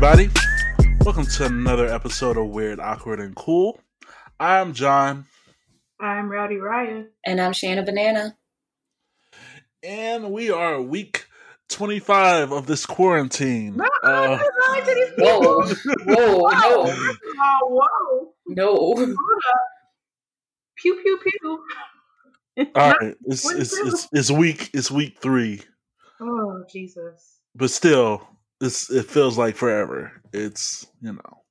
Hey, everybody. Welcome to another episode of Weird, Awkward, and Cool. I'm John, I'm Rowdy Ryan. And I'm Shanna Banana. and we are week 25 of this quarantine. No, Uh, I'm lying to. Whoa, whoa, no, Oh, whoa. no. Hold. Pew, pew, pew. all right, it's, What it's, it's, it's week it's week three, Oh, Jesus. but still, it's it feels like forever. It's you know,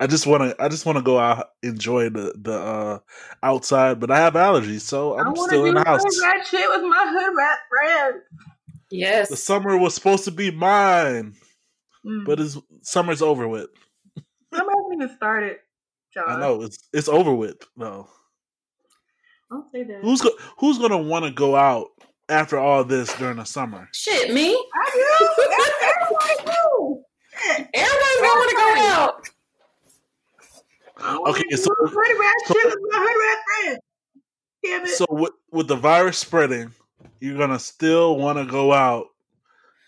I just want to I just want to go out enjoy the the uh outside, but I have allergies, so I I'm want still do in the house. hood rat shit with my hood rat friends. Yes. The summer was supposed to be mine, Mm. but it's summer's over with. Summer hasn't even started, John. I know it's it's over with though. Don't say that. Who's go, who's gonna want to go out after all this during the summer? Shit, me? I do. Everybody. Everybody's gonna want to go out. Okay, do so- so- with my hood rat friends. Damn it. So with with the virus spreading, you're gonna still want to go out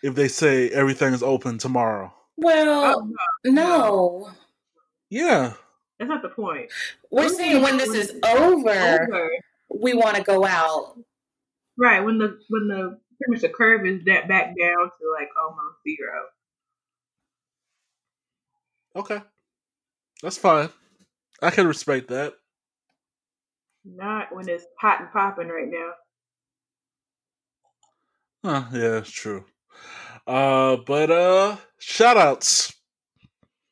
if they say everything is open tomorrow. Well, Oh, no. Yeah, that's not the point. We're saying when this is over, Over. we want to go out. Right when the when the pretty much the curve is that back down to like almost zero. okay, that's fine. I can respect that. Not when it's hot and popping right now. Huh, yeah, it's true. Uh, but uh, shout outs.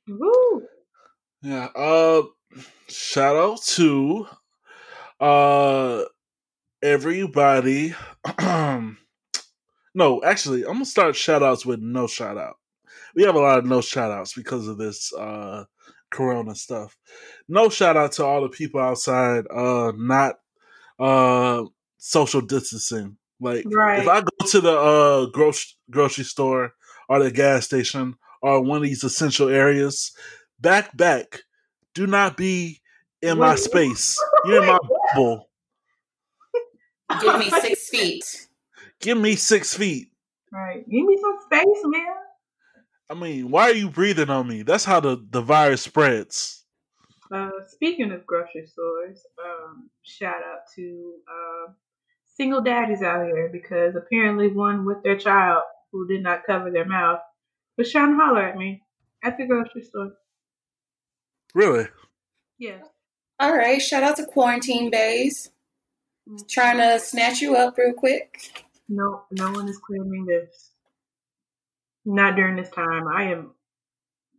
Woo! Yeah. Uh, shout out to uh everybody. no, actually, I'm gonna start shout outs with no shout out. We have a lot of no shout outs because of this uh corona stuff. No shout out to all the people outside uh not uh social distancing. Like Right. if I go to the uh grocery grocery store or the gas station or one of these essential areas, back back. Do not be in my space. You're in my bubble. Give me six feet. Give me six feet. Right. Give me some space, man. I mean, why are you breathing on me? That's how the, the virus spreads. Uh, speaking of grocery stores, um, shout out to uh, single daddies out here because apparently one with their child who did not cover their mouth was trying to holler at me at the grocery store. Really? Yeah. All right. Shout out to Quarantine Bays. Trying to snatch you up real quick. No, no one is claiming this. Not during this time. I am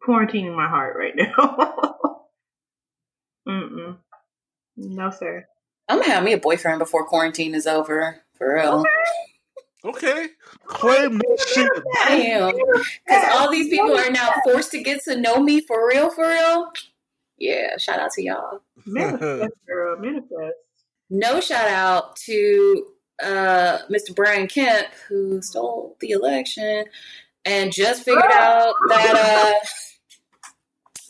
quarantining my heart right now. Mm-mm. No, sir. I'm gonna have me a boyfriend before quarantine is over. For real. Okay. Claim that shit. I am. Because all these people are now forced to get to know me for real, for real. Yeah, shout out to y'all. Manifest, girl. Manifest. No shout out to uh, Mr. Brian Kemp, who stole the election and just figured out that uh,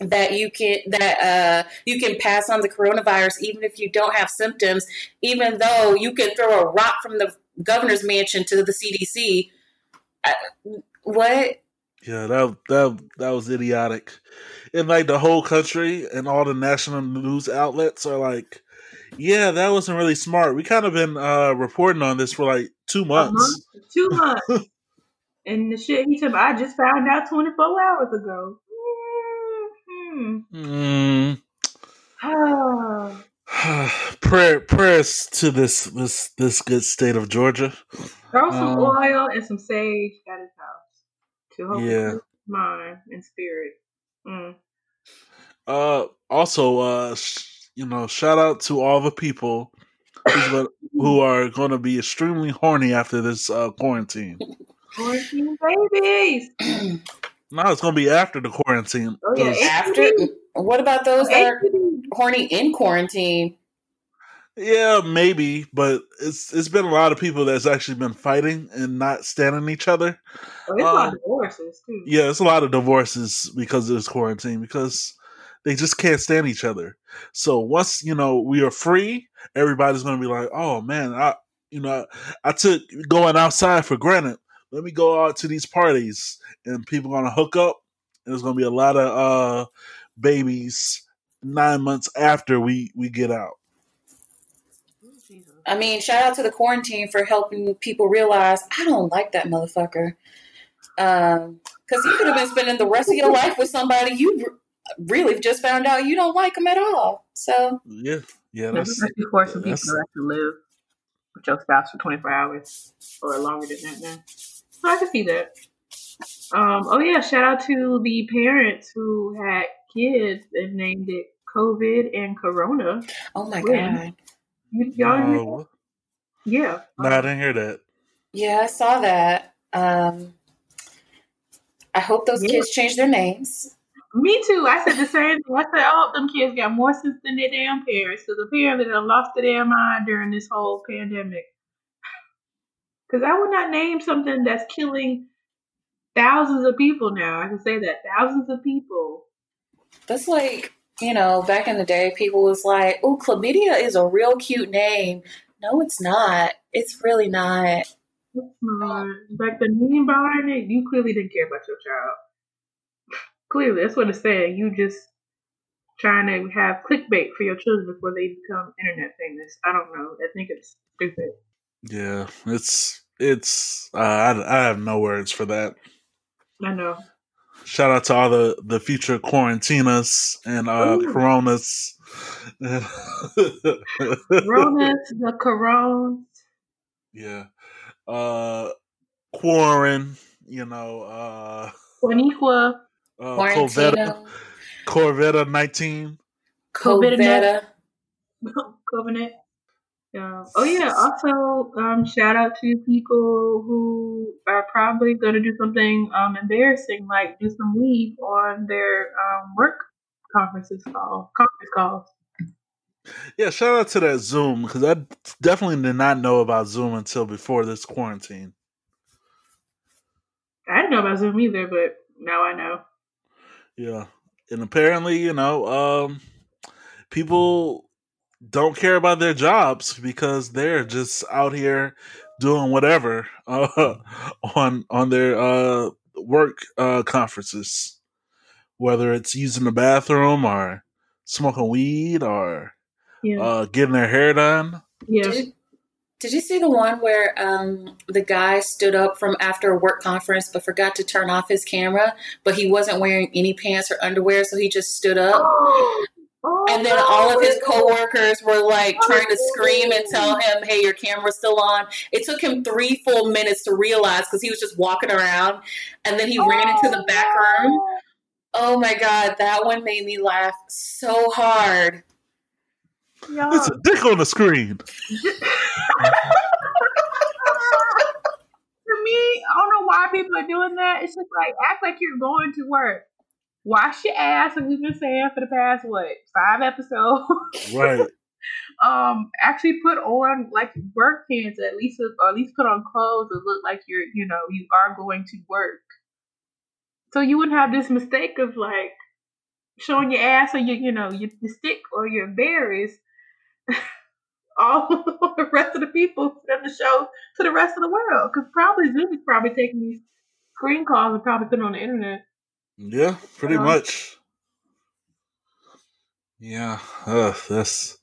that you can that uh, you can pass on the coronavirus even if you don't have symptoms, even though you can throw a rock from the governor's mansion to the CDC. Uh, what? Yeah, that that that was idiotic. And like the whole country and all the national news outlets are like, yeah, that wasn't really smart. We kind of been uh reporting on this for like two months. month, two months. and the shit he took, I just found out 24 hours ago. Mm-hmm. Mm. Prayer prayers to this this this good state of Georgia. throw some Um, oil and some sage at his house to help Yeah. mind and spirit. Mm. Uh, also, uh, sh- you know, shout out to all the people who's gonna, who are going to be extremely horny after this uh, quarantine. Quarantine babies. No, it's going to be after the quarantine. Oh, yeah. 'cause- After? What about those that are horny in quarantine? yeah, maybe, but it's it's been a lot of people that's actually been fighting and not standing each other. Oh, it's a lot Um, of divorces too. Yeah, it's a lot of divorces because of this quarantine because they just can't stand each other. So once you know we are free, everybody's to be like, "Oh man, I you know I, I took going outside for granted, let me go out to these parties and people gonna hook up. And there's gonna be a lot of uh babies nine months after we we get out. I mean, shout out to the quarantine for helping people realize I don't like that motherfucker. Um, because you could have been spending the rest of your life with somebody you really just found out you don't like them at all. So Yeah, yeah, That's that's especially for some people that's- that have to live with your spouse for 24 hours or longer than that now. So I can see that. Um, oh yeah, shout out to the parents who had kids and named it COVID and Corona. oh my When? god. You, y'all hear that? no, Yeah. no, I didn't hear that. Yeah, I saw that. Um I hope those Yeah. kids change their names. Me too. I said the same thing. I said, oh, them kids got more sense than their damn parents because apparently they lost their damn mind during this whole pandemic. Because I would not name something that's killing thousands of people now. I can say that. Thousands of people. That's like, you know, back in the day, people was like, oh, chlamydia is a real cute name. No, it's not. It's really not. Uh, like the meme behind it, you clearly didn't care about your child. Clearly, that's what it's saying. You just trying to have clickbait for your children before they become internet famous. I don't know. I think it's stupid. Yeah, it's it's. Uh, I I have no words for that. I know. Shout out to all the the future quarantinas and uh Ooh. coronas. Ronas, the Corona. yeah. Uh Quarren, you know, uh Juaniqua, uh Corvetta Corvetta nineteen. Covetta. Covenant. Yeah. Oh yeah. Also, um, shout out to people who are probably going to do something um embarrassing, like do some weed on their um work conferences call conference calls. Yeah, shout out to that Zoom because I definitely did not know about Zoom until before this quarantine. I didn't know about Zoom either, but now I know. Yeah. And apparently, you know, um people don't care about their jobs because they're just out here doing whatever uh, on on their uh work uh conferences. Whether it's using the bathroom or smoking weed or Yeah. uh getting their hair done. yeah. Did, did you see the one where um, the guy stood up from after a work conference but forgot to turn off his camera, but he wasn't wearing any pants or underwear, so he just stood up? Oh, And then all of his coworkers were like trying to scream and tell him, "Hey, your camera's still on." It took him three full minutes to realize because he was just walking around, and then he ran into the back room. Oh my god, that one made me laugh so hard. Y'all, It's a dick on the screen. to me, I don't know why people are doing that. It's just like act like you're going to work. Wash your ass, like we've been saying for the past what five episodes. Right. um, actually put on like work pants at least, or at least put on clothes that look like you're, you know, you are going to work. So you wouldn't have this mistake of like showing your ass or your, you know, your, your stick or your berries. all the rest of the people for them to show to the rest of the world. Because probably Zoom is probably taking these screen calls and probably putting on the internet. Yeah, pretty Uh-huh. much. Yeah, uh, that's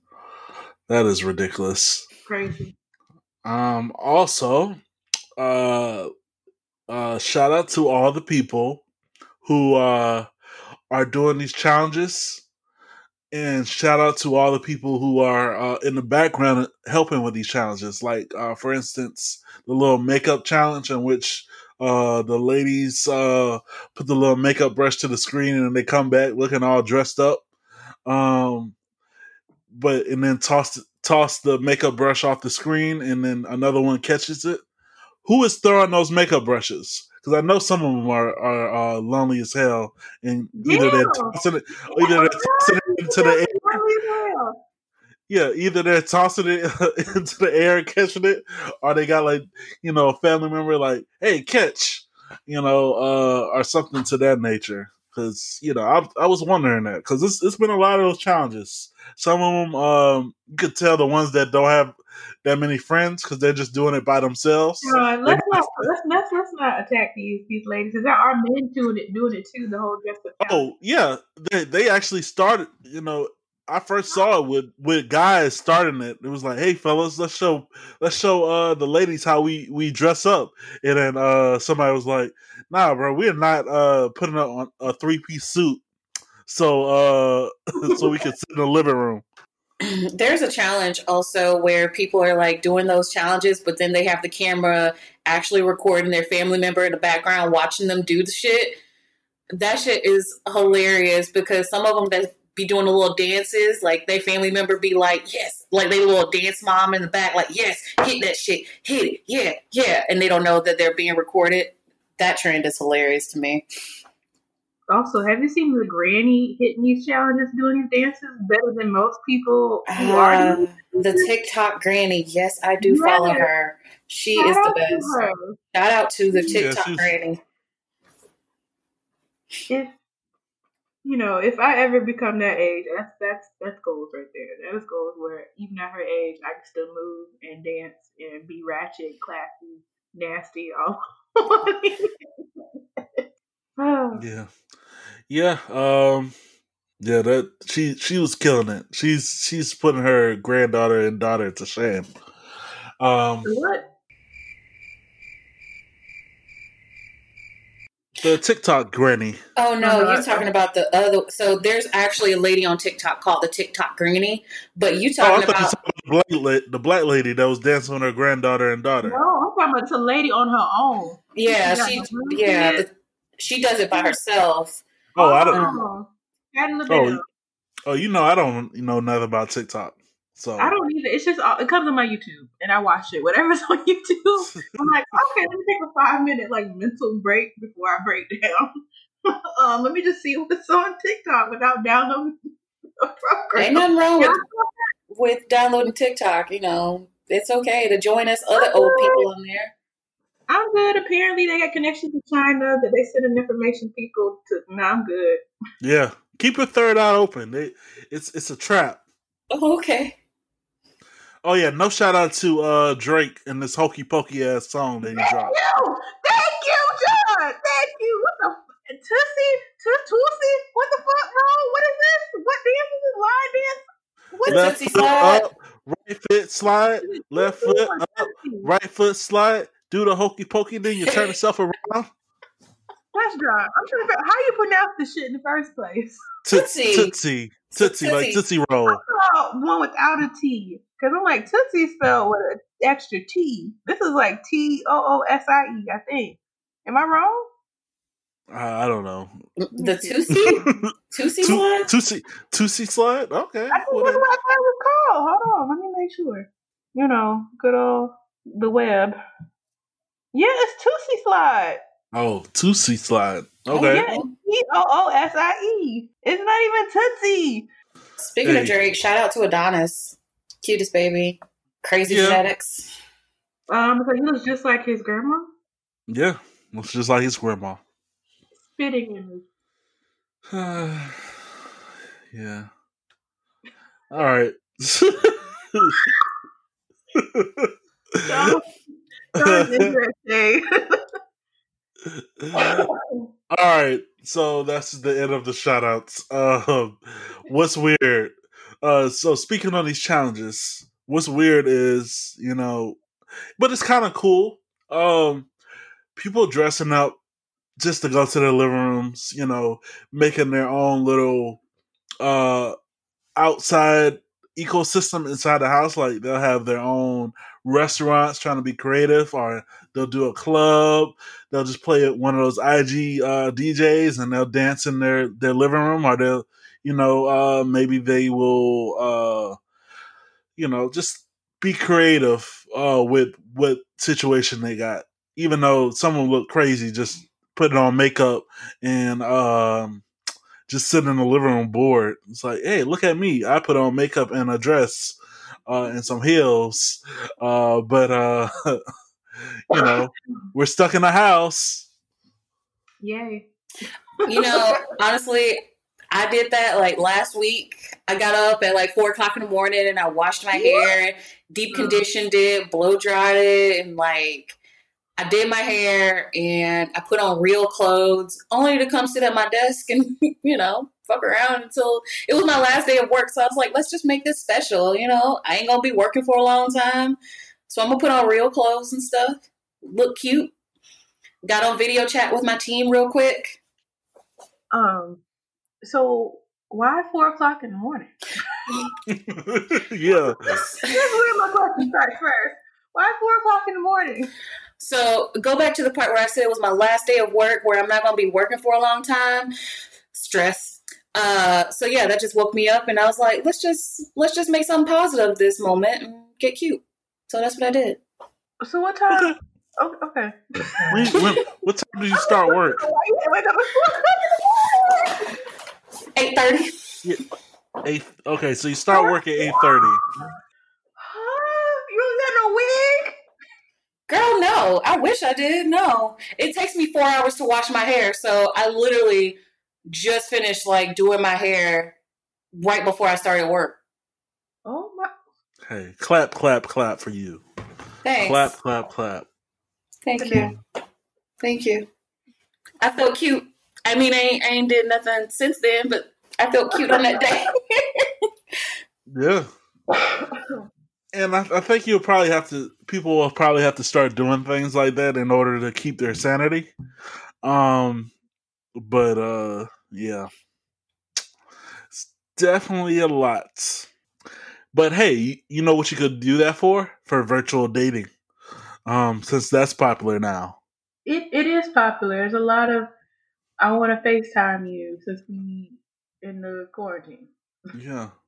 that is ridiculous. Crazy. Um, also, uh, uh, shout out to all the people who uh are doing these challenges, and shout out to all the people who are uh, in the background helping with these challenges. Like, uh, for instance, the little makeup challenge in which uh the ladies uh put the little makeup brush to the screen and they come back looking all dressed up um but and then toss toss the makeup brush off the screen and then another one catches it who is throwing those makeup brushes because i know some of them are are uh, lonely as hell and either they're Yeah. tossing it either they're tossing it into the air yeah, either they're tossing it into the air and catching it, or they got like, you know, a family member like, hey, catch, you know, uh, or something to that nature. Because you know I, I was wondering that because it's, it's been a lot of those challenges. Some of them um, you could tell the ones that don't have that many friends because they're just doing it by themselves. Uh, let's not let's, let's let's not attack these these ladies because there are men doing it doing it too. The whole dress up. Oh yeah, they they actually started. You know, I first saw it with with guys starting it. It was like, hey fellas, let's show let's show uh the ladies how we we dress up. And then uh somebody was like, nah, bro, we're not uh putting on a three piece suit so uh so we can sit in the living room. There's a challenge also where people are like doing those challenges, but then they have the camera actually recording their family member in the background watching them do the shit. That shit is hilarious because some of them that be doing the little dances, like they family member be like, yes, like they little dance mom in the back, like, yes, hit that shit, hit it, yeah, yeah. And they don't know that they're being recorded. That trend is hilarious to me. Also, have you seen the granny hitting these challenges, doing these dances better than most people who uh, are the TikTok granny? Yes, I do follow her. She Shout is the best. Shout out to the TikTok yeah, granny. If you know, if I ever become that age, that's that's that's goals right there. That is goals where even at her age, I can still move and dance and be ratchet, classy, nasty, all. yeah. Yeah, um, yeah, that she she was killing it. She's she's putting her granddaughter and daughter to shame. Um, what? The TikTok granny. Oh no, uh, you're talking about the other. So there's actually a lady on TikTok called the TikTok granny, but you talking oh, about the black, the black lady that was dancing with her granddaughter and daughter. No, I'm talking about the lady on her own. Yeah, she, yeah, the, she does it by herself. Oh, I don't. Um, oh, oh, you know, I don't know nothing about TikTok. So I don't either. It's just uh, it comes on my YouTube, and I watch it. Whatever's on YouTube, I'm like, okay, let me take a five minute like mental break before I break down. um, let me just see what's on TikTok without downloading a program. Ain't nothing wrong with, with downloading TikTok. You know, it's okay to join us other old people on there. I'm good. Apparently, they got connections to China that they sending information people to. No, I'm good. Yeah, keep your third eye open. It, it's it's a trap. Oh, okay. Oh yeah, no shout out to uh Drake and this hokey pokey ass song that he Thank dropped. You. Thank you, John. Thank you. What the Tootsie? Tootsie? What the fuck, bro? What is this? What dance is this? Line dance? What left foot slide? up, right foot slide, left foot up, right foot slide do the hokey pokey, then you turn yourself around. That's dry. I'm trying to figure how you pronounce this shit in the first place. Tootsie. Tootsie. Tootsie, like Tootsie Roll. One without a T. Because I'm like, Tootsie spelled with an extra T. This is like T O O S I E, I think. Am I wrong? Uh, I don't know. The Tootsie? Tootsie slide? Tootsie, Tootsie slide? Okay. I think that's what I recall. Hold on. Let me make sure. You know, good old the web. Yeah, it's Tootsie Slide. Oh, Tootsie Slide. Okay. Yeah, T O O S I E. It's not even Tootsie. Speaking hey. of Drake, shout out to Adonis, cutest baby, crazy yeah. genetics. Um, so he looks just like his grandma. Yeah, looks just like his grandma. Spitting in yeah. All right. interesting. All right, so that's the end of the shout outs. Um, what's weird? Uh, so speaking on these challenges, what's weird is you know, but it's kind of cool. Um, people dressing up just to go to their living rooms, you know, making their own little uh outside ecosystem inside the house. Like they'll have their own restaurants trying to be creative, or they'll do a club. They'll just play one of those IG uh, DJs and they'll dance in their their living room, or they'll you know uh, maybe they will uh, you know just be creative uh, with what situation they got. Even though someone look crazy, just putting on makeup and um, just sitting in the living room bored. It's like, hey, look at me. I put on makeup and a dress uh, and some heels. Uh, but, uh, you know, we're stuck in the house. Yay. You know, honestly, I did that like last week. I got up at like four o'clock in the morning and I washed my hair, deep conditioned it, blow dried it, and like I did my hair and I put on real clothes only to come sit at my desk and, you know, fuck around until it was my last day of work. So I was like, let's just make this special. You know, I ain't gonna be working for a long time. So I'm gonna put on real clothes and stuff, look cute. Got on video chat with my team real quick. Um, so why four o'clock in the morning? yeah. Here's where my question starts first. Why four o'clock in the morning? So go back to the part where I said it was my last day of work, where I'm not going to be working for a long time. Stress. Uh, so yeah, that just woke me up, and I was like, let's just let's just make something positive of this moment and get cute. So that's what I did. So what time? Oh, okay. When, when, what time did you start work? Eight thirty. Eight. Okay, so you start work at eight thirty. Huh? You don't got no wig? Girl, no. I wish I did. No, it takes me four hours to wash my hair, so I literally just finished like doing my hair right before I started work. Oh my! Hey, clap, clap, clap for you. Thanks. Clap, clap, clap. Thank you. Thank you. I felt cute. I mean, I ain't, I ain't did nothing since then, but I felt cute on that day. Yeah. And I, I think you'll probably have to. People will probably have to start doing things like that in order to keep their sanity. Um, but uh, yeah, it's definitely a lot. But hey, you know what you could do that for? For virtual dating. Um, since that's popular now. It it is popular. There's a lot of I want to FaceTime you since we in the quarantine. Yeah.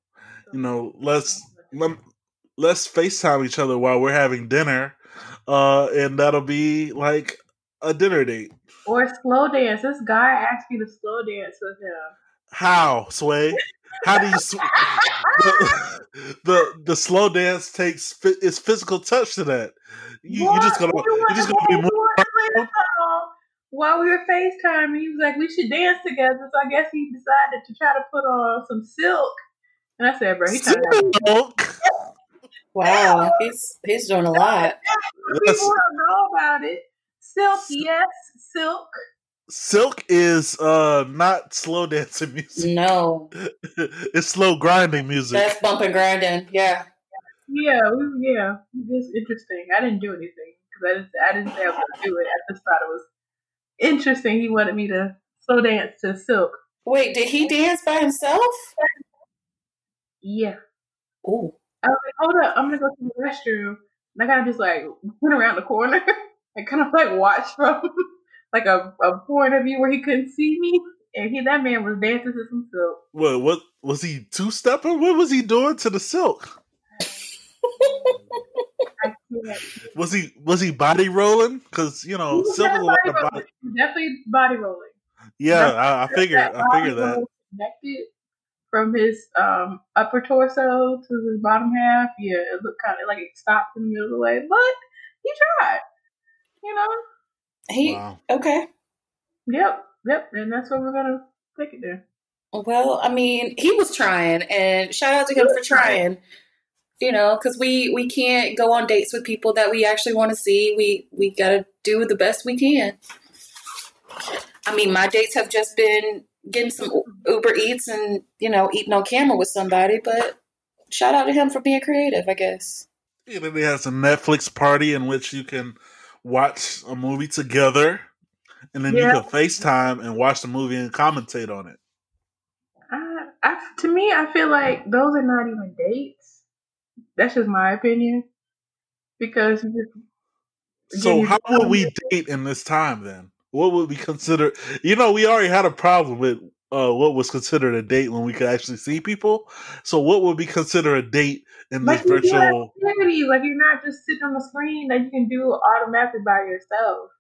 You know, let's let, let's FaceTime each other while we're having dinner. Uh, and that'll be like a dinner date. Or slow dance. This guy asked me to slow dance with him. How, Sway? How do you sw- the, the the slow dance takes it's physical touch to that. You you just gonna you just gonna be He more wanted to play a song While we were FaceTiming, he was like, "We should dance together." So I guess he decided to try to put on some silk. And I said, "Bro, he's trying to silk. wow, he's he's doing a lot. people don't know about it. Silk, yes, silk. Silk is uh not slow dancing music. No, it's slow grinding music. that's bump and grinding. Yeah. Yeah, we, yeah, it's interesting. I didn't do anything because I didn't. I didn't say I was gonna do it. I just thought it was interesting. He wanted me to slow dance to silk. Wait, did he dance by himself? Yeah. Oh. I was like, hold up, I'm gonna go to the restroom. And I kind of just like went around the corner and kind of like watched from like a, a point of view where he couldn't see me. And he that man was dancing to some silk. What what was he two stepping? What was he doing to the silk? I can't. Was he was he body rolling? Because you know He was silk is a lot definitely of body body. rolling. Definitely body rolling. Yeah, I, I figured. I body figured that. Connected from his um, upper torso to his bottom half. Yeah, it looked kind of like it stopped in the middle of the way, but he tried. You know. He Wow. okay. Yep. Yep. And that's what we're gonna take it there. Well, I mean, he was trying, and shout out to him for trying. You know, because we we can't go on dates with people that we actually want to see. We we got to do the best we can. I mean, my dates have just been getting some Uber Eats and you know eating on camera with somebody. But shout out to him for being creative. I guess. And then he has a Netflix party in which you can watch a movie together, and then Yeah. you can FaceTime and watch the movie and commentate on it. I, I, to me, I feel like those are not even dates. That's just my opinion. Because So how would we date in this time then? What would we consider? You know, we already had a problem with uh, what was considered a date when we could actually see people. So what would we consider a date in this like virtual? like you're not just sitting on the screen that you can do automatically by yourself.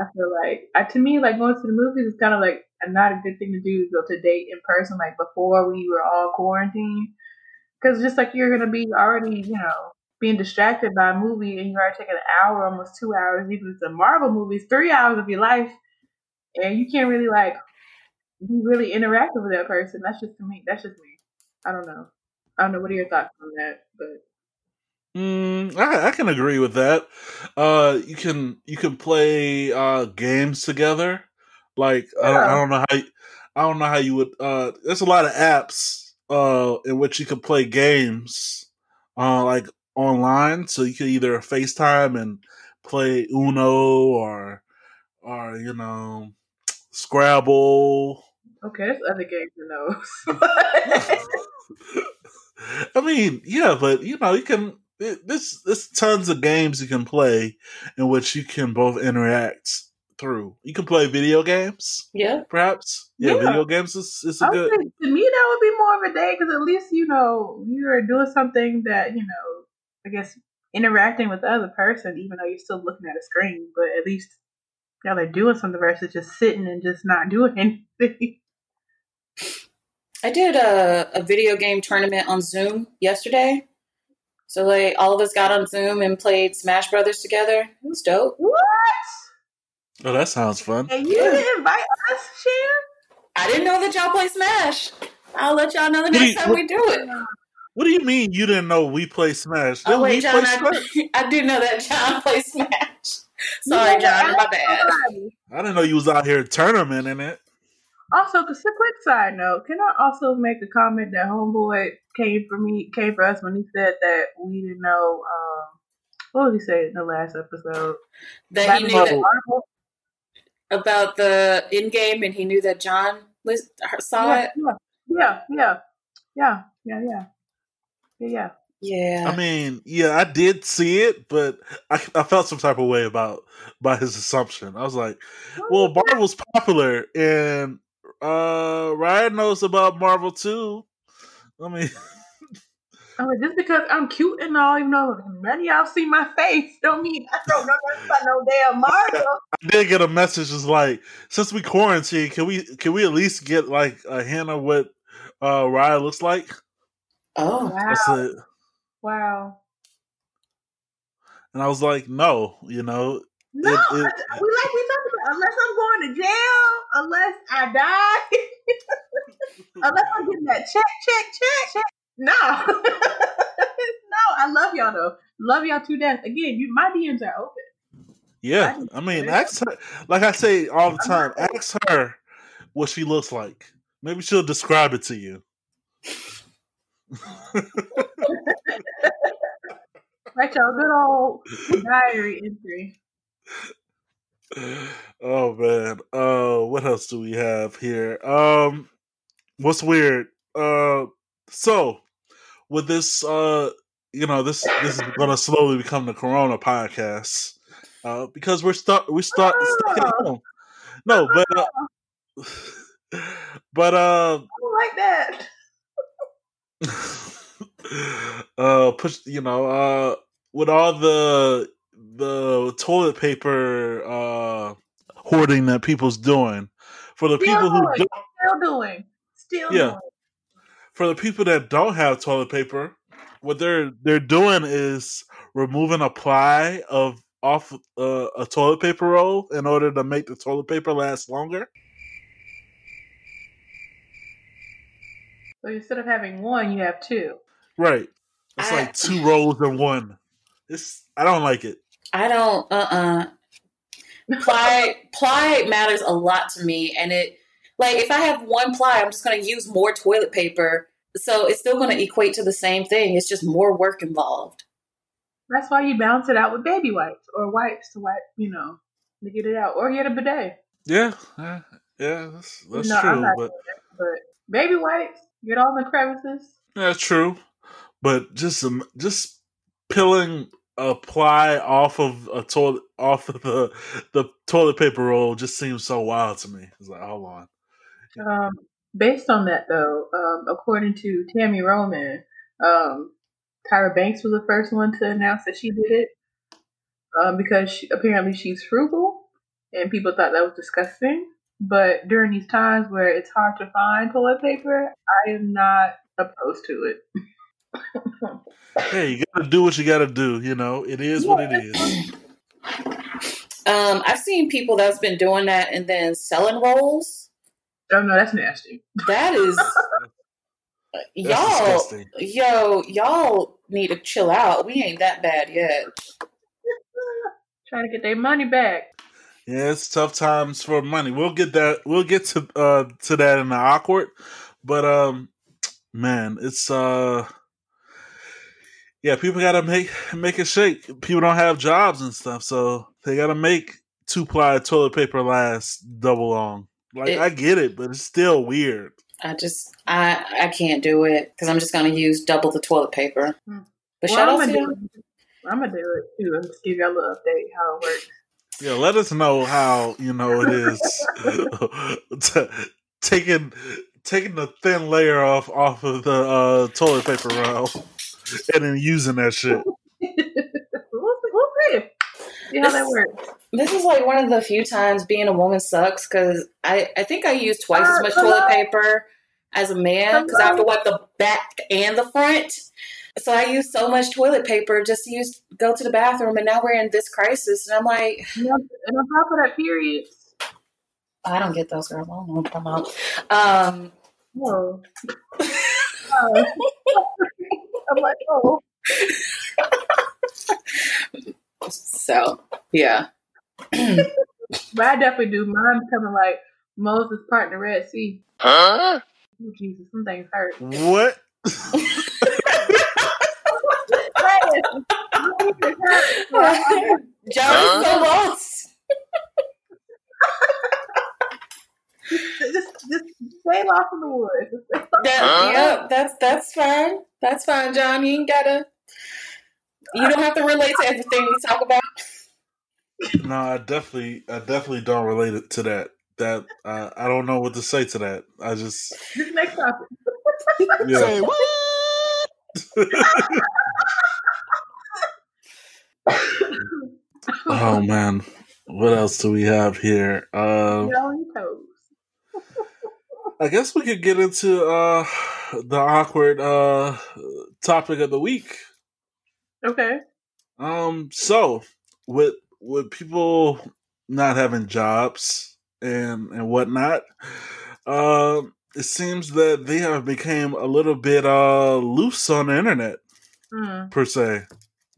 I feel like, I, to me, like going to the movies is kind of like a, not a good thing to do to go to date in person, like before we were all quarantined. Because just like you're gonna be already, you know, being distracted by a movie, and you already taking an hour, almost two hours, even if it's a Marvel movie, it's three hours of your life, and you can't really like be really interactive with that person. That's just to me. That's just me. I don't know. I don't know. What are your thoughts on that? But Mm, I, I can agree with that. Uh, you can you can play uh, games together. Like I, don't, I don't know how you, I don't know how you would. Uh, there's a lot of apps uh, in which you can play games, uh, like online. So you can either FaceTime and play Uno or or you know Scrabble. okay. There's other games than those. I mean, yeah, but you know, you can. It, this there's tons of games you can play in which you can both interact through. You can play video games, Yeah. perhaps. Yeah, yeah. video games is, is a I good. say to me that would be more of a day because at least you know you're doing something that you know I guess interacting with the other person, even though you're still looking at a screen. But at least y'all are doing something versus just sitting and just not doing anything. I did a, a video game tournament on Zoom yesterday. So like all of us got on Zoom and played Smash Brothers together. It was dope. what? Oh, that sounds fun. And you Yeah. didn't invite us, Shan? I didn't know that y'all play Smash. I'll let y'all know the next you- time what- we do it. What do you mean you didn't know we play Smash? Didn't Oh wait, we John, play I, Smash? I do know that John plays Smash. Sorry, John, my bad. I didn't know you was out here tournamenting it. Also, just a quick side note, can I also make a comment that Homeboy came for me, came for us when he said that we didn't know, um, what did he say in the last episode? That he About knew the that Marvel? About the in game, and he knew that John lis- saw Yeah, it. yeah, yeah, yeah, yeah, yeah, yeah, yeah, yeah. Yeah. I mean, yeah, I did see it, but I, I felt some type of way about by his assumption. I was like, well, Marvel's popular, and uh Ryan knows about Marvel too. I mean, I mean, just because I'm cute and all, even though none of y'all see my face, don't mean I don't know nothing about no damn Marvel. I did get a message was like, since we quarantine, can we can we at least get like a hint of what uh Ryan looks like? oh. I Wow, said, wow. and I was like, no, you know, No, It- it- we like we talked about. Unless I'm going to jail, unless I die, unless I'm getting that check, check, check, check. No, no. I love y'all though. Love y'all to death. Again, you my DMs are open. yeah. I- I mean, ask her, like I say all the time, ask her what she looks like. Maybe she'll describe it to you. Write y'all good old diary entry. oh man. Uh what else do we have here? Um what's weird? Uh so with this uh you know this this is gonna slowly become the corona podcast. Uh because we're stuck we start stuck at home. No, but uh, but uh I don't like that. uh push you know uh with all the the toilet paper uh hoarding that people's doing for the Still people who doing. don't, Still doing. Still Yeah. doing. For the people that don't have toilet paper what they're they're doing is removing a ply of off uh, a toilet paper roll in order to make the toilet paper last longer So instead of having one, you have two. right it's I- like two rolls in one it's i don't like it I don't. Uh. uh Ply ply matters a lot to me, and it like if I have one ply, I'm just going to use more toilet paper. So it's still going to equate to the same thing. It's just more work involved. That's why you balance it out with baby wipes or wipes to wipe, you know, to get it out, or get a bidet. yeah yeah, yeah that's, that's No, true but doing that, but baby wipes, get all the crevices. That's true, but just um, just peeling a ply off of a toilet off of the the toilet paper roll just seems so wild to me. It's like, hold on, Um, based on that, though, um, according to Tami Roman, um, Tyra Banks was the first one to announce that she did it um, because she, apparently she's frugal, and people thought that was disgusting. But during these times where it's hard to find toilet paper, I am not opposed to it. hey, you gotta do what you gotta do. You know, it is what it is. Um, I've seen people that's been doing that and then selling rolls. Oh no, that's nasty. That is y'all disgusting. yo, y'all need to chill out. We ain't that bad yet. Trying to get their money back. Yeah, it's tough times for money. We'll get that. We'll get to uh to that in the awkward, but um, man, it's uh, yeah, people gotta make make it shake. People don't have jobs and stuff, so they gotta make two ply toilet paper last double long. Like It- I get it, but it's still weird. I just I I can't do it because I'm just gonna use double the toilet paper. Hmm. But Well, shout I'm out to gonna do it. I'm gonna do it too. and just give y'all a little update how it works. Yeah, let us know how you know it is t- taking taking the thin layer off off of the uh, toilet paper roll and then using that shit. see. How that This- works. This is like one of the few times being a woman sucks because I, I think I use twice as Uh, much hello? toilet paper as a man because I have to wipe the back and the front. So I use so much toilet paper just to use go to the bathroom, and now we're in this crisis, and I'm like, And on top of that, period. I don't get those girls. I don't know what I'm about. Um. Oh. I'm like, oh. so yeah, But I definitely do. Mine becoming like Moses part in the Red Sea. Huh? Oh, Jesus, some things hurt. What? John is so lost. just, just stay lost in the woods. Just. That, Huh? Yep, that's that's fine. That's fine, John. You ain't gotta. You don't have to relate to everything we talk about. No, I definitely, I definitely don't relate it to that. That uh, I don't know what to say to that. I just, Just next topic. yeah. Say what? Oh man, what else do we have here? Uh, Get on your toes. I guess we could get into uh the awkward uh topic of the week. Okay. Um, so with with people not having jobs and and whatnot, um, it seems that they have become a little bit uh loose on the internet Hmm. per se.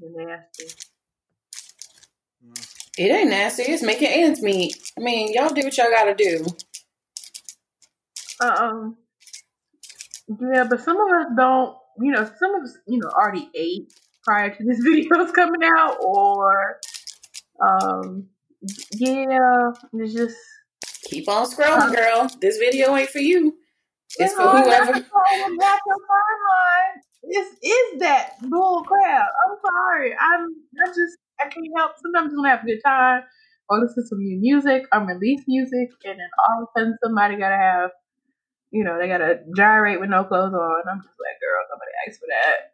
Nasty. It ain't nasty. It's making ends meet. I mean, y'all do what y'all gotta do. Uh, um. Yeah, but some of us don't. You know, some of us, you know, already ate prior to this video's coming out, or, um, yeah, it's just. Keep on scrolling, girl. This video ain't for you. It's for whoever. that's all about your timeline. This is that bull crap. I'm sorry. I'm. I just. I can't help. Sometimes I'm gonna have a good time, or listen to some new music, or release music, and then all of a sudden somebody gotta have. You know, they gotta gyrate with no clothes on. I'm just like, girl, nobody asked for that.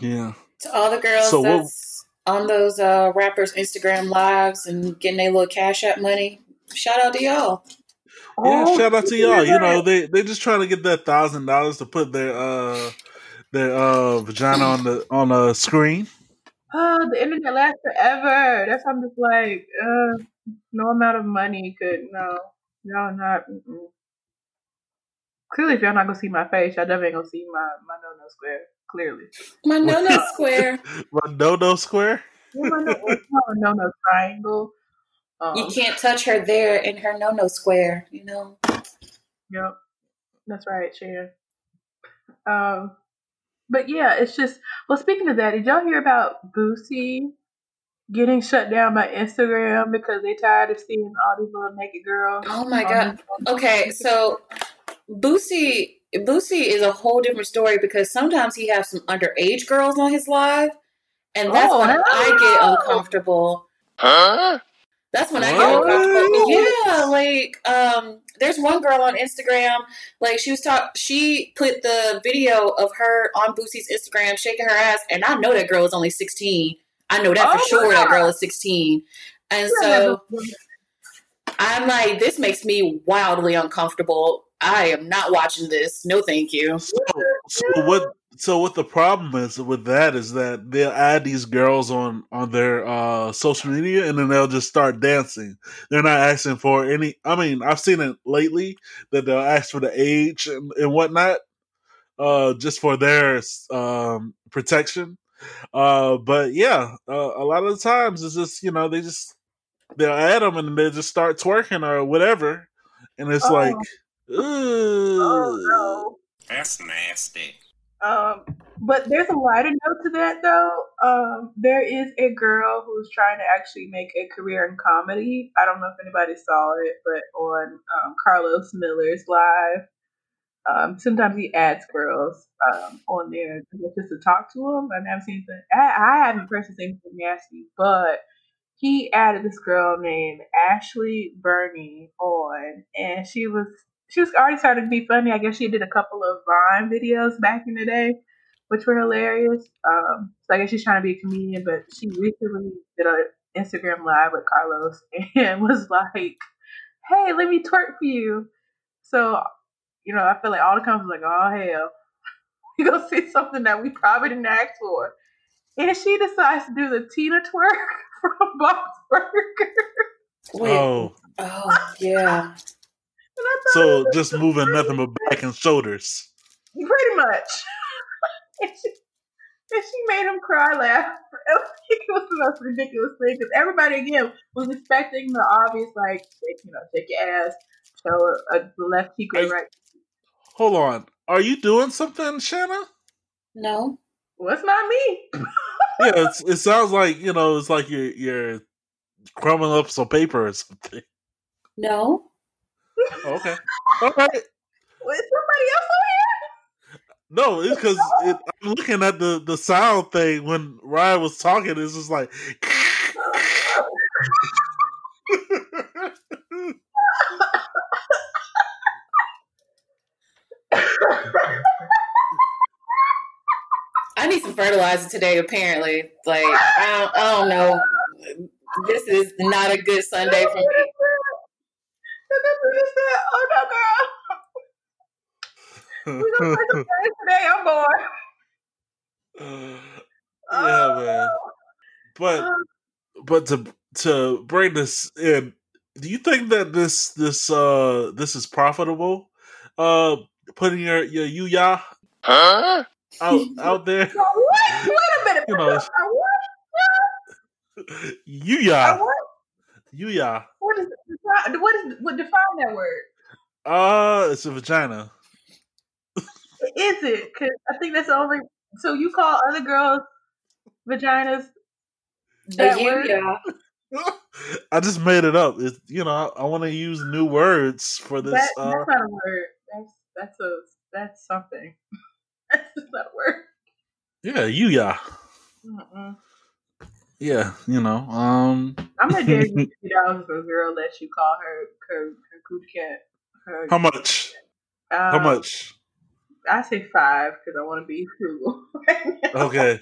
Yeah. To all the girls So what- that's on those uh, rappers' Instagram lives and getting their little cash app money, shout out to y'all. Yeah, Oh, shout out to y'all. You know, they they just trying to get that thousand dollars to put their uh their uh vagina on the on the screen. Oh, the internet lasts forever. That's why I'm just like, uh, no amount of money could no. Y'all not. Mm-mm. Clearly, if y'all not gonna see my face, y'all definitely ain't gonna see my my no no square. Clearly, My no no square. My no no square. Yeah, my no my no no triangle. Um, You can't touch her there in her no no square, you know? Yep, that's right, Sharon. Um, but yeah, it's just. Well, speaking of that, did y'all hear about Boosie getting shut down by Instagram because they tired of seeing all these little naked girls? Oh my god. Okay, so Boosie Boosie is a whole different story because sometimes he has some underage girls on his live, and that's Oh, when no. I get uncomfortable. Huh? That's when I get What? uncomfortable. Yeah, like um, there's one girl on Instagram. Like she was talk. She put the video of her on Boosie's Instagram shaking her ass, and I know that girl is only 16. I know that Oh for my sure. That girl is 16, and so. I'm like, this makes me wildly uncomfortable. I am not watching this. No, thank you. So, so what? so what the problem is with that is that they'll add these girls on on their uh social media and then they'll just start dancing they're not asking for any i mean i've seen it lately that they'll ask for the age and, and whatnot uh just for their um protection uh but yeah uh, a lot of the times it's just you know they just they'll add them and they just start twerking or whatever and it's Oh. like Oh no. That's nasty. Um, but there's a lighter note to that though. Um, there is a girl who's trying to actually make a career in comedy. I don't know if anybody saw it, but on um, Carlos Miller's live, um, sometimes he adds girls um, on there just to talk to them. I've never seen anything. I, I haven't personally seen anything nasty, but he added this girl named Ashley Burney on, and she was she was already starting to be funny. I guess she did a couple of Vine videos back in the day, which were hilarious. Um, so I guess she's trying to be a comedian, but she recently did an Instagram live with Carlos and was like, "Hey, let me twerk for you." So you know, I feel like all the comments was like, "Oh hell, we gonna see something that we probably didn't ask for," and she decides to do the Tina twerk from Bob's Burger. Wait. oh Oh, yeah. And I thought it so was just moving nothing but back and shoulders Pretty much. and, she, and she made him cry laugh. It was the most ridiculous thing because everybody again was expecting the obvious, like, take, you know, take your ass, show a, a the left cheek or the Are- right. hold on are you doing something shanna No. Well, it's not me. yeah, it's, it sounds like you know, it's like you're you're crumbling up some paper or something. No. Okay, all right. Was somebody else on here? No, it's because it, I'm looking at the the sound thing when Ryan was talking. It's just like. I need some fertilizer today, apparently. Like, I don't, I don't know. This is not a good Sunday for me. And then we just said, "Oh no, girl, we gonna play some games today. I'm bored." yeah, man. But but to to bring this in, do you think that this this uh this is profitable? Uh, putting your your yuya Huh? out out there, So what? Wait a minute. You know, I what? I yuya what? yuya. What is what is what define that word? Uh, it's a vagina. Is it? Because I think that's the only. So you call other girls vaginas that A word? yeah. I just made it up. It's you know I, I want to use new words for this. That, uh, that's not a word. That's that's a that's something. that's just not a word. yeah, yuya. Mm-mm. Yeah, you know. Um, I'm gonna dare you fifty dollars for a girl that you call her her her coochie cat. Her, how much? How um, much? I say five because I want to be frugal. Okay.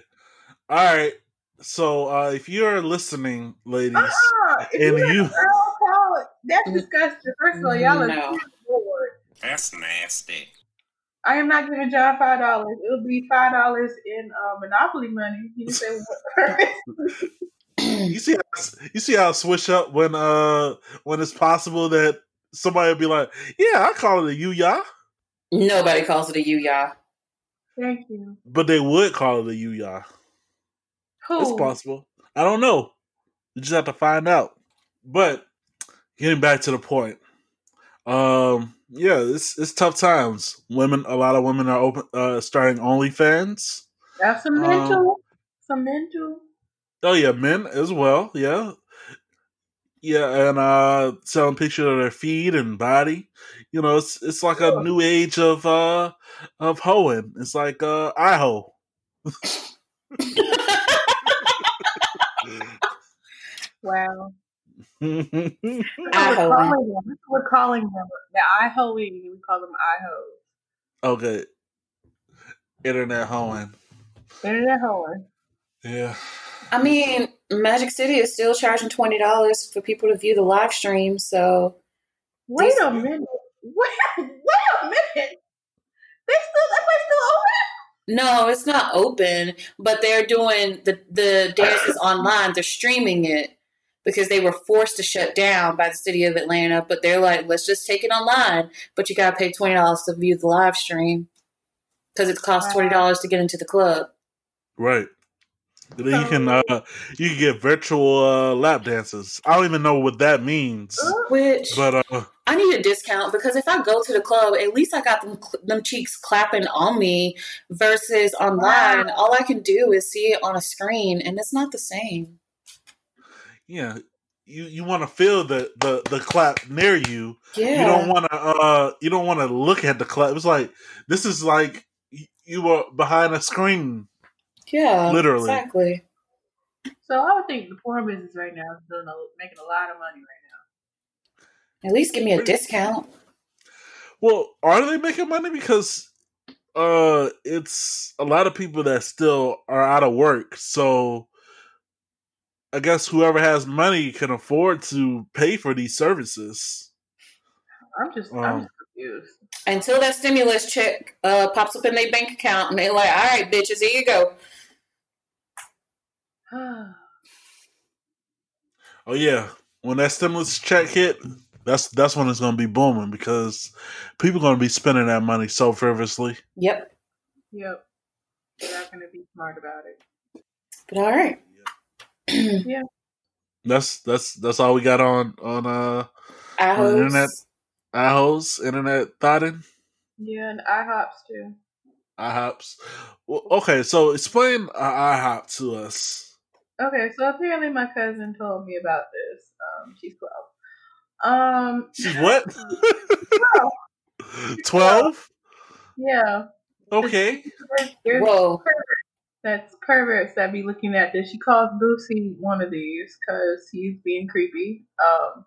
All right. So uh if you're listening, ladies, Uh-uh. And you, call, that's disgusting. First of all, y'all are No. bored. That's nasty. I am not giving John five dollars. It'll be five dollars in uh, Monopoly money. He just said, you see how, you see how I switch up when uh when it's possible that somebody will be like, Yeah, I call it a yuya. Nobody calls it a you, y'all. "Thank you." But they would call it a yuya. It's Who? It's possible. I don't know. You just have to find out. But getting back to the point. Um yeah, it's it's tough times. Women a lot of women are open uh starting OnlyFans. That's some Um, mental. some mental. Oh yeah, men as well. Yeah, yeah, and uh, selling pictures of their feet and body. You know, it's it's like a new age of uh of hoeing. It's like uh iho. Wow. I That's what we're hoe. calling them. That's what we're calling them. The ihoing. We call them ihos. okay, internet hoeing. Internet hoeing. Yeah, I mean, Magic City is still charging twenty dollars for people to view the live stream. So Wait a minute. Wait, wait a minute. They still that place still open? No, it's not open, but they're doing the the dances online. They're streaming it because they were forced to shut down by the city of Atlanta. But they're like, let's just take it online, but you gotta pay twenty dollars to view the live stream because it costs twenty dollars to get into the club. Right. And then you can uh you can get virtual uh lap dances. I don't even know what that means. Which But uh I need a discount because if I go to the club, at least I got them them cheeks clapping on me. Versus online, all I can do is see it on a screen, and it's not the same. yeah, you you want to feel the, the the clap near you. Yeah, You don't want to uh you don't want to look at the clap. It's like this is like you were behind a screen. Yeah, literally. exactly. So I would think the porn business right now is doing a, making a lot of money right now. At least give me a discount. Well, are they making money because uh it's a lot of people that still are out of work. So I guess whoever has money can afford to pay for these services. I'm just, I'm Um, just confused. Until that stimulus check uh, pops up in their bank account, and they're like, "All right, bitches, here you go." Oh yeah, when that stimulus check hit, that's that's when it's going to be booming because people going to be spending that money so frivolously. Yep. yep. They're not going to be smart about it. But all right. Yeah. That's that's that's all we got on on uh I on internet iHoes internet thoughting. Yeah, and IHOPs too. IHOPs. Well, okay, so explain uh, IHOP to us. Okay, so apparently my cousin told me about this. Um, she's 12. Um, She's what? Twelve. yeah. Okay. There's, there's Whoa. that's perverts that be looking at this. She calls Boosie one of these because he's being creepy. Um,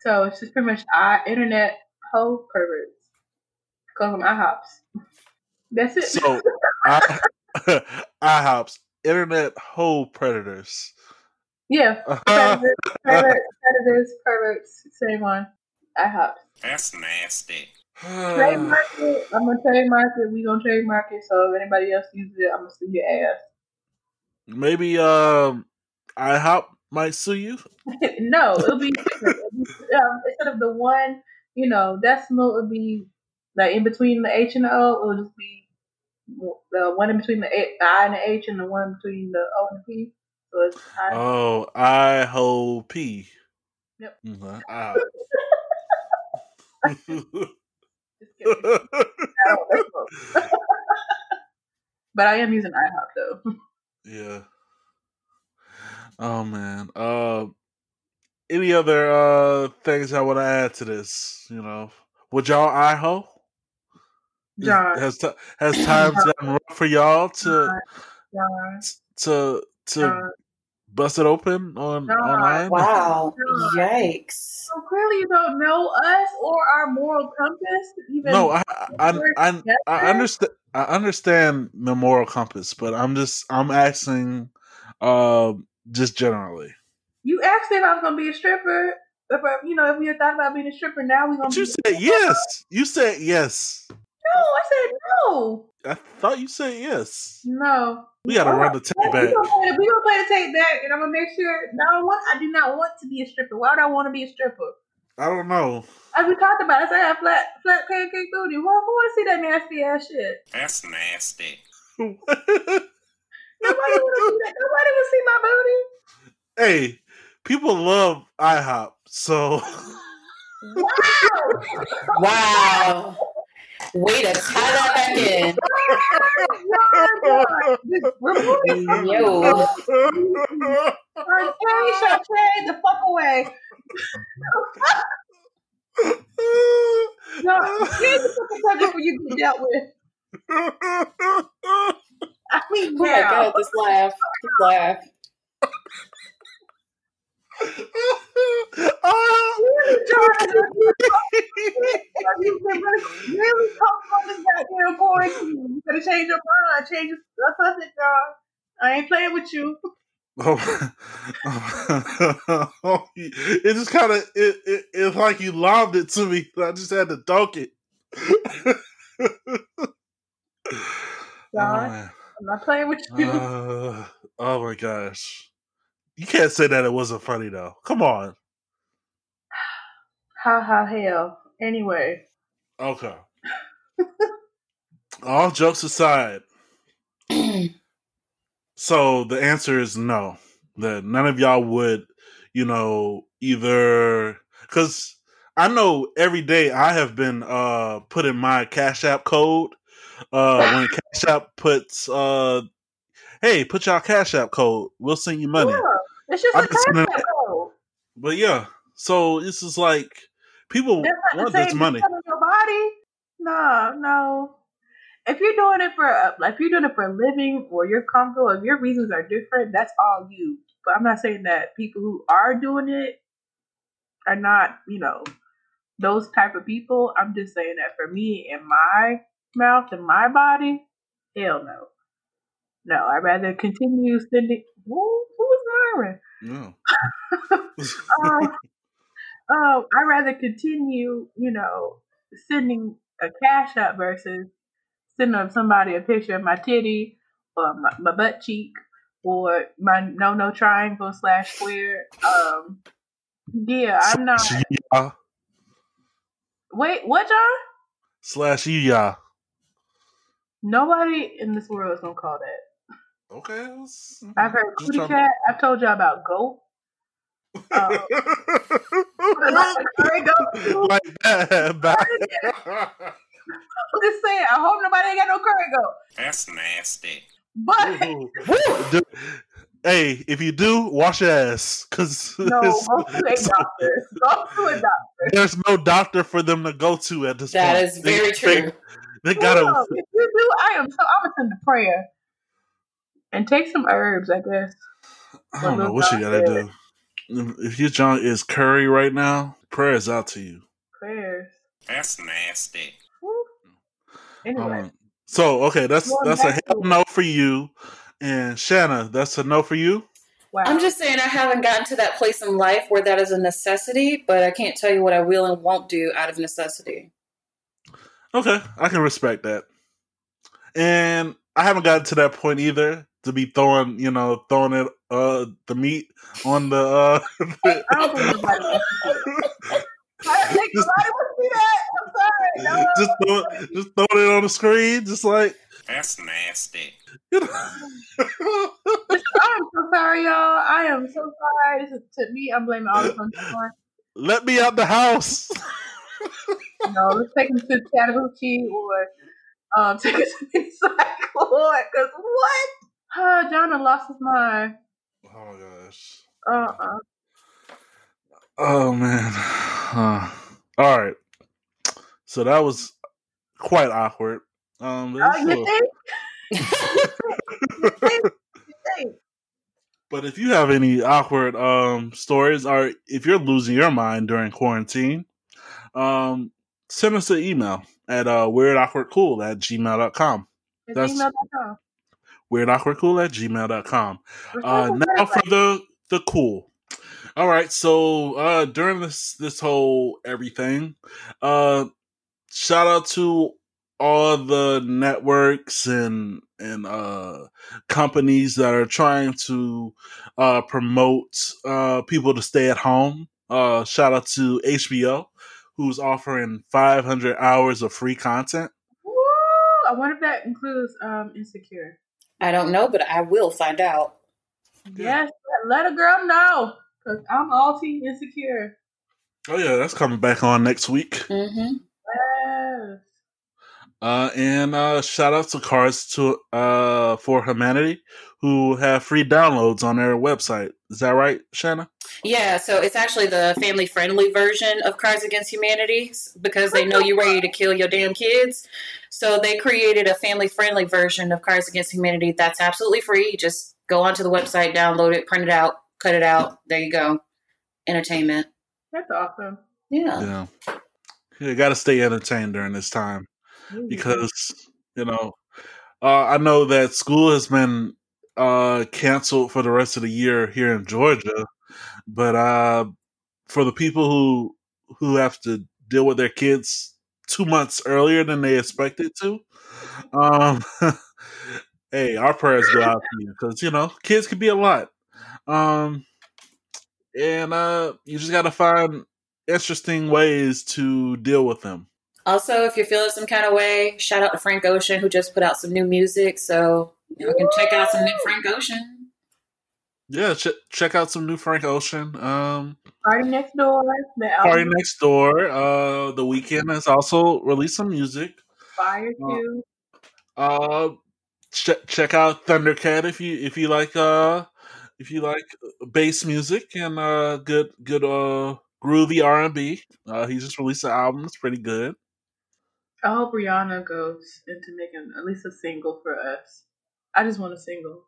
so it's just pretty much I internet hoe perverts. Call them IHOPs. That's it. So I, IHOPs internet hoe predators. yeah, predators, perverts, predators, perverts, same one. I IHOPs. That's nasty. Trademark it. I'm gonna trademark it. We gonna trademark it. So if anybody else uses it, I'm gonna sue your ass. Maybe um IHOP might sue you. no, it'll be. It'll be um, instead of the one, you know, decimal, it'll be like in between the H and the O. It'll just be the one in between the, I and the H, and the one between the O and the P. So it's I. Oh, I ho P. Yep. IHOP. Just. I but I am using IHOP though. yeah. Oh man. Uh, any other uh things I want to add to this? You know, would y'all IHO? Is- John. has ti has times gotten rough for y'all to John, to to John. bust it open on John. online? Wow. John. Yikes. So clearly, you don't know us or our moral compass. Even No, I I I, I understand I understand the moral compass, but I'm just I'm asking, uh, just generally. You asked if I was gonna be a stripper. If I, you know, if we had thought about being a stripper, now we gonna. But you be said yes. You said yes. No, I said no. I thought you said yes. No. We gotta run the tape We back. gonna, play, we gonna play the tape back, and I'm gonna make sure. No, what I do not want to be a stripper. Why would I want to be a stripper? I don't know. As we talked about, I said I have flat, flat pancake booty. Who, who want to see that nasty ass shit? That's nasty. Nobody want to see that. Nobody will see my booty. hey, people love IHOP, so Wow. Wow. Way to tie that back in. Yo. Hey, Shantae, the fuck away. No, here's the fucking subject for you to get dealt with. I mean, Oh my god, this laugh. This laugh. You can really, really talk about this goddamn quarantine. You gotta change your mind. Change your that's it, John. I ain't playing with you. Oh, it just kind of it, it it's like you lobbed it to me. I just had to dunk it. John, man. I'm not playing with you. Uh, oh my gosh. You can't say that it wasn't funny though. Come on. ha ha hell. Anyway, Okay. All jokes aside, so the answer is no. That none of y'all would, you know, either because I know every day I have been uh putting my Cash App code. Uh when Cash App puts uh hey, put y'all Cash App code. We'll send you money. yeah, it's just I've a concept code. But yeah, so this is like people want this money. you your body. No, no. If you're doing it for, a- like, if you're doing it for a living or you're comfortable, if your reasons are different, that's all you. But I'm not saying that people who are doing it are not, you know, those type of people. I'm just saying that for me and my mouth and my body, hell no. No, I'd rather continue sending. Who, was Myron? No. um, um, I'd rather continue, you know, sending a cash up versus sending up somebody a picture of my titty or my, my butt cheek or my no no triangle slash square. Um, yeah, I'm not. Ya. Wait, what, John? Slash ya. Nobody in this world is gonna call that. Okay. let's- I've heard Just cootie trying- cat. I've told y'all about Go. Uh, Curry goat. like that. Back. I'm just saying. I hope nobody ain't got no curry goat. That's nasty. But Do- hey, if you do, wash your ass, because No, go to a doctor. Go to a doctor. there's no doctor for them to go to at this That point. That is very They- true. They, they gotta. No, if you do, I am so I'm gonna send a prayer and take some herbs. I guess. I don't know what you gotta do. If your junk is curry right now, prayers out to you. Prayers. That's nasty. Anyway, Um, so okay, that's Going that's a hell no for you, and Shanna, that's a no for you. wow. I'm just saying I haven't gotten to that place in life where that is a necessity, but I can't tell you what I will and won't do out of necessity. Okay, I can respect that. And I haven't gotten to that point either to be throwing, you know, throwing it uh the meat on the uh I don't think nobody wants to do that. I don't think nobody wants to do that. I'm sorry. No. just throw, just throwing it on the screen, just like That's nasty. you know. I'm so sorry, y'all. I am so sorry. This is, to me, I'm blaming all this on John. Let me out the house. No, let's take him to Chattahoochee or um, take us to Inside Lord. Because what? Uh, John done lost his mind. Oh my gosh. Uh uh Oh man. Uh, all right. So that was quite awkward. Um, but, Oh, you think? You think? You think? but if you have any awkward um stories, or if you're losing your mind during quarantine, um, send us an email at uh weirdawkwardcool at gmail.com. That's- email.com. Weirdawkwardcool at gmail.com. Uh, now for the the cool. All right, so uh, during this this whole everything, uh, shout out to all the networks and and uh, companies that are trying to uh, promote uh, people to stay at home. Uh, shout out to HBO, who's offering 500 hours of free content. Woo! I wonder if that includes um insecure. I don't know, but I will find out. Yes, let a girl know. Because I'm all team insecure. Oh yeah, that's coming back on next week. Mm-hmm. Yes. Uh, and uh, shout out to Cars to uh, for Humanity, who have free downloads on their website. Is that right, Shanna? Yeah, so it's actually the family friendly version of Cards Against Humanity because they know you're ready to kill your damn kids. So they created a family friendly version of Cards Against Humanity that's absolutely free. You just go onto the website, download it, print it out, cut it out. There you go. Entertainment. That's awesome. Yeah. Yeah. You got to stay entertained during this time because you know uh, I know that school has been uh, canceled for the rest of the year here in Georgia, but uh, for the people who who have to deal with their kids two months earlier than they expected to, um, hey, our prayers go out to you because you know kids can be a lot. Um, and uh, you just got to find interesting ways to deal with them. Also, if you're feeling some kind of way, shout out to Frank Ocean who just put out some new music. So you can check out some new Frank Ocean. Yeah, ch- check out some new Frank Ocean. Um, PartyNextDoor. The Party Next Door. Uh, the Weeknd has also released some music. Fire too. Uh, ch- check out Thundercat if you if you like uh if you like bass music and uh good good uh groovy R and B. Uh, he just released an album. It's pretty good. I hope Rihanna goes into making at least a single for us. I just want a single.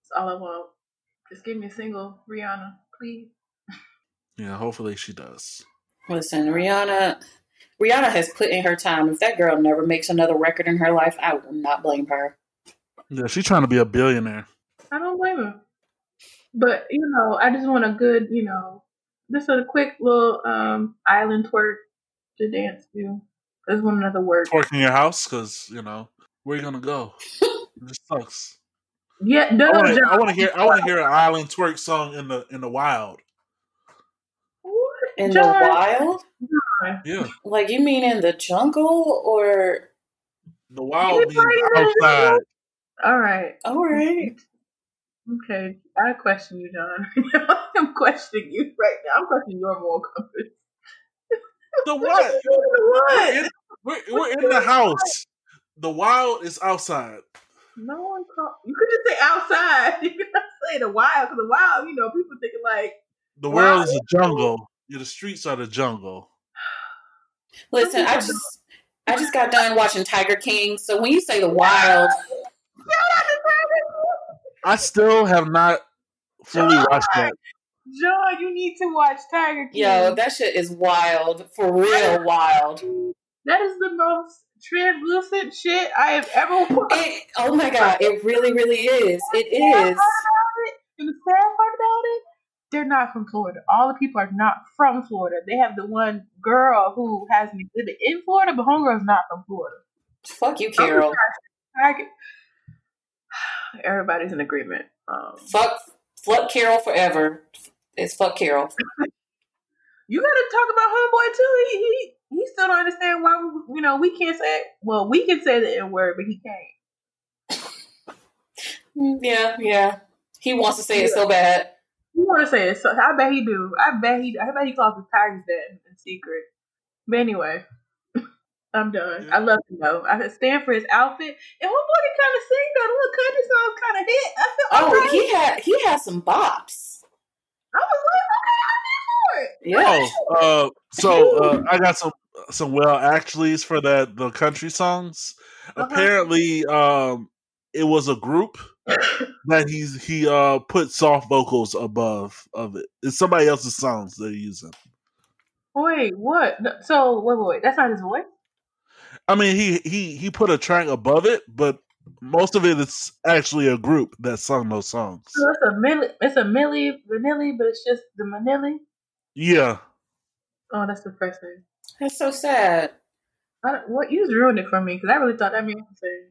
That's all I want. Just give me a single, Rihanna, please. Yeah, hopefully she does. Listen, Rihanna. Rihanna has put in her time. If that girl never makes another record in her life, I will not blame her. Yeah, she's trying to be a billionaire. I don't blame her. But you know, I just want a good, you know, just a quick little um island twerk to dance to. I just want another word. Work in your house because you know where you gonna go. it just sucks. Yeah, I no, want to. John. I want to hear. I want to hear an island twerk song in the in the wild. In John, the wild? Yeah, Like you mean in the jungle or the wild means Anybody in the outside. All right. all right. Okay. I question you, John. I'm questioning you right now. I'm questioning your moral compass. The what? what? We're, we're in the house. The wild is outside. No one call. You could just say outside. You could not say the wild because the wild, you know, people thinking like The Wow. world is a jungle. Yeah, the streets are the jungle. Listen, I just I just got done watching Tiger King. So when you say the wild, I still have not fully watched that. John, you need to watch Tiger King. yo, that shit is wild. For real wild. that is the most translucent shit I have ever watched. It, oh my god, it really, really is. It is. And the sad part about it, they're not from Florida. All the people are not from Florida. They have the one girl who has an exhibit in Florida, but homegirl's not from Florida. Fuck you, Carole. Everybody's in agreement. Um, Fuck fuck Carole forever. It's fuck Carole. you got to talk about homeboy too. He, he he still don't understand why we, you know we can't say. it. Well, we can say the n word, but he can't. Mm, Yeah, yeah. He wants to say it so bad. You want to say it? So I bet he do. I bet he. I bet he calls his tigers that in, in secret. But anyway, I'm done. I love him though. I stand for his outfit. And homeboy can kind of sing though. The little country song kind of hit. I feel Oh, alright. he had he had some bops. I was like, okay, I'm Yeah. here for it. Oh, uh, so uh, I got some some well actuallys for that the country songs. Uh-huh. Apparently, um, it was a group that he's he uh put soft vocals above of it. It's somebody else's songs they're using. Wait, what? So wait, wait, wait. That's not his voice. I mean, he he he put a track above it, but most of it is actually a group that sung those songs. So it's a Milli, it's a Milli Vanilli, but it's just the Manilli. Yeah, Oh, that's the first thing. That's so sad. I don't, what you just ruined it for me because I really thought that man was saying.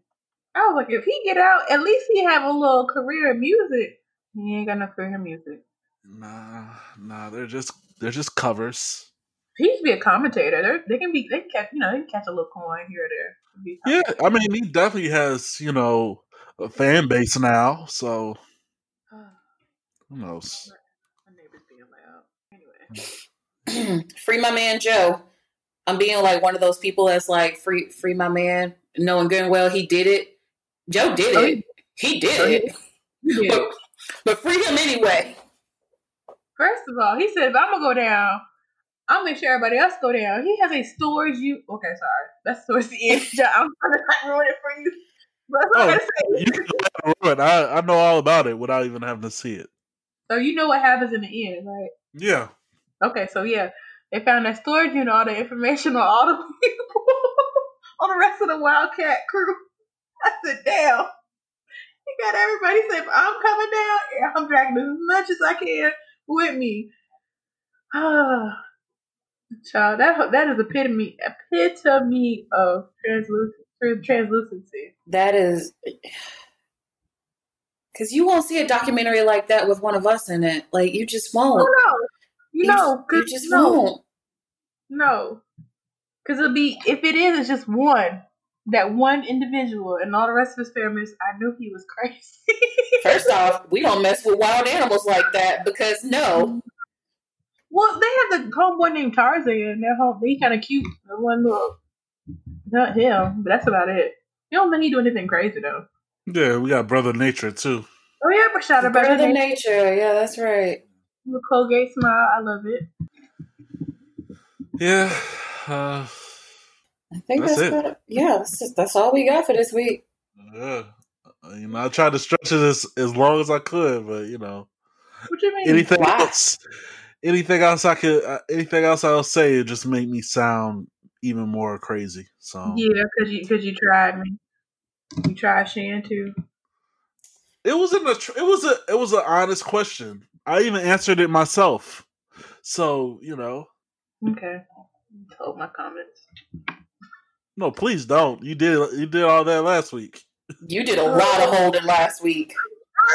I was like, if he get out, at least he have a little career in music. He ain't got no career in music. nah, nah, they're just they're just covers. He used to be a commentator. They're, they can be, they can catch, you know, they can catch a little coin here or there. Yeah, I mean, he definitely has you know a fan base now. So who knows? My neighbor's being loud. Anyway, hmm. free my man Joe. I'm being like one of those people that's like free free my man, knowing good and well he did it. Joe did Oh, it. He did oh, it. he did. But, but free him anyway. First of all, he said, if I'm gonna go down, I'll make sure everybody else go down. He has a storage you. Okay, sorry, that's towards the end. John. I'm trying to not ruin it for you. But that's Oh, I'm gonna say. You can go ahead and ruin it. I I know all about it without even having to see it. So you know what happens in the end, right? Yeah, Okay, so yeah, they found that storage unit, all the information on all the people, on the rest of the Wildcat crew. I said, damn. He got everybody said, I'm coming down. and I'm dragging as much as I can with me. Ah, child, that that is epitome epitome of translucent translucency. That is because you won't see a documentary like that with one of us in it. Like you just won't. Oh no, you, know, you cause just no, won't. no, because it'll be if it is, it's just one. That one individual and all the rest of his family. I knew he was crazy. First off, we don't mess with wild animals like that because no, mm-hmm. Well, they have the homeboy named Tarzan. They're home. They kind of cute. The one little, not him, but that's about it. You don't think he do anything crazy though. Yeah, we got Brother Nature too. Oh yeah, but shout out brother about nature. Yeah, that's right. The Colgate smile. I love it. Yeah. Uh, I think That's that's, it. about- yeah. That's, just, that's all we got for this week. yeah. You know, I tried to stretch it as, as long as I could, but you know, What you mean? anything Why? else, anything else I could, uh, anything else I'll say, it just make me sound even more crazy. So Yeah, because you because you tried me. You tried Shan too. it wasn't a, it was a, it was an honest question. I even answered it myself. So you know, Okay. Hold my comments. no, please don't. You did, you did all that last week. You did a lot of holding last week.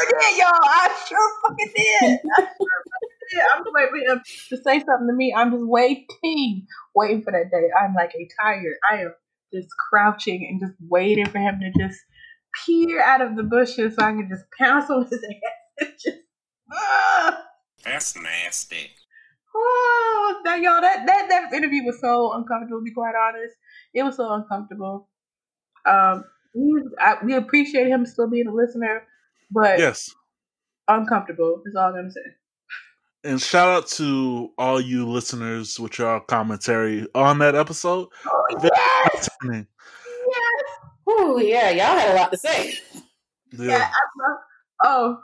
I did, y'all. I sure fucking did. I sure fucking did. I'm just waiting for him to say something to me. I'm just waiting, waiting for that day. I'm like a tiger. I am just crouching and just waiting for him to just peer out of the bushes so I can just pounce on his ass. It's just, ah. That's nasty. Oh, that y'all, that, that that interview was so uncomfortable. To be quite honest, it was so uncomfortable. Um, we I, we appreciate him still being a listener, but Yes. uncomfortable is all I'm gonna say. And shout out to all you listeners with your commentary on that episode. Oh, yes, yes, Ooh, yeah, y'all had a lot to say. yeah. Yeah. I love. Oh,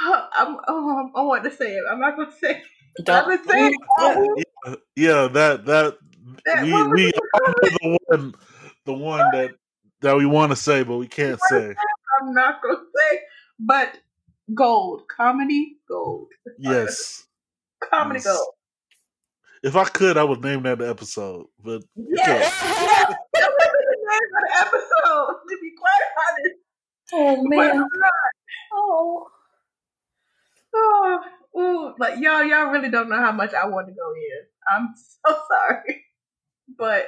I'm. Oh, I want to say it. I'm not gonna say. It. I'm Don't, gonna say it. Yeah, yeah, that that that- we we it? the one the one that that we want to say but we can't say. I'm not gonna say, but gold comedy gold. Yes. comedy Yes. gold. If I could, I would name that episode. But you Yes, can't. yes, that was the name of the episode. To be quite honest, oh man. Oh. Oh, ooh, like y'all, y'all really don't know how much I want to go in. I'm so sorry, but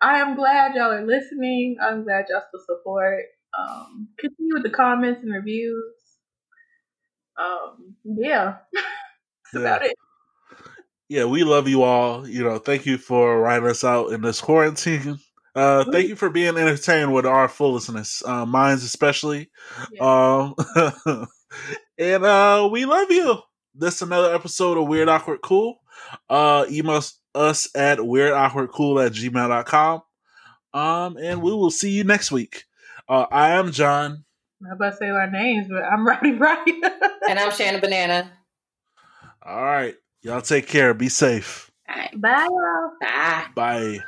I am glad y'all are listening. I'm glad y'all still support. Um, continue with the comments and reviews. Um, yeah, that's Yeah. about it. Yeah, we love you all. You know, thank you for writing us out in this quarantine. Uh, thank you for being entertained with our foolishness, uh, minds especially. Um, and uh, we love you. This is another episode of Weird Awkward Cool. Uh, email us- us at weirdawkwardcool at gmail.com. Um, and we will see you next week. Uh, I am John. I'm about to say our names, but I'm Rowdy Roddy. And I'm Shannon Banana. All right. Y'all take care. Be safe. All right. Bye, y'all. Bye. Bye.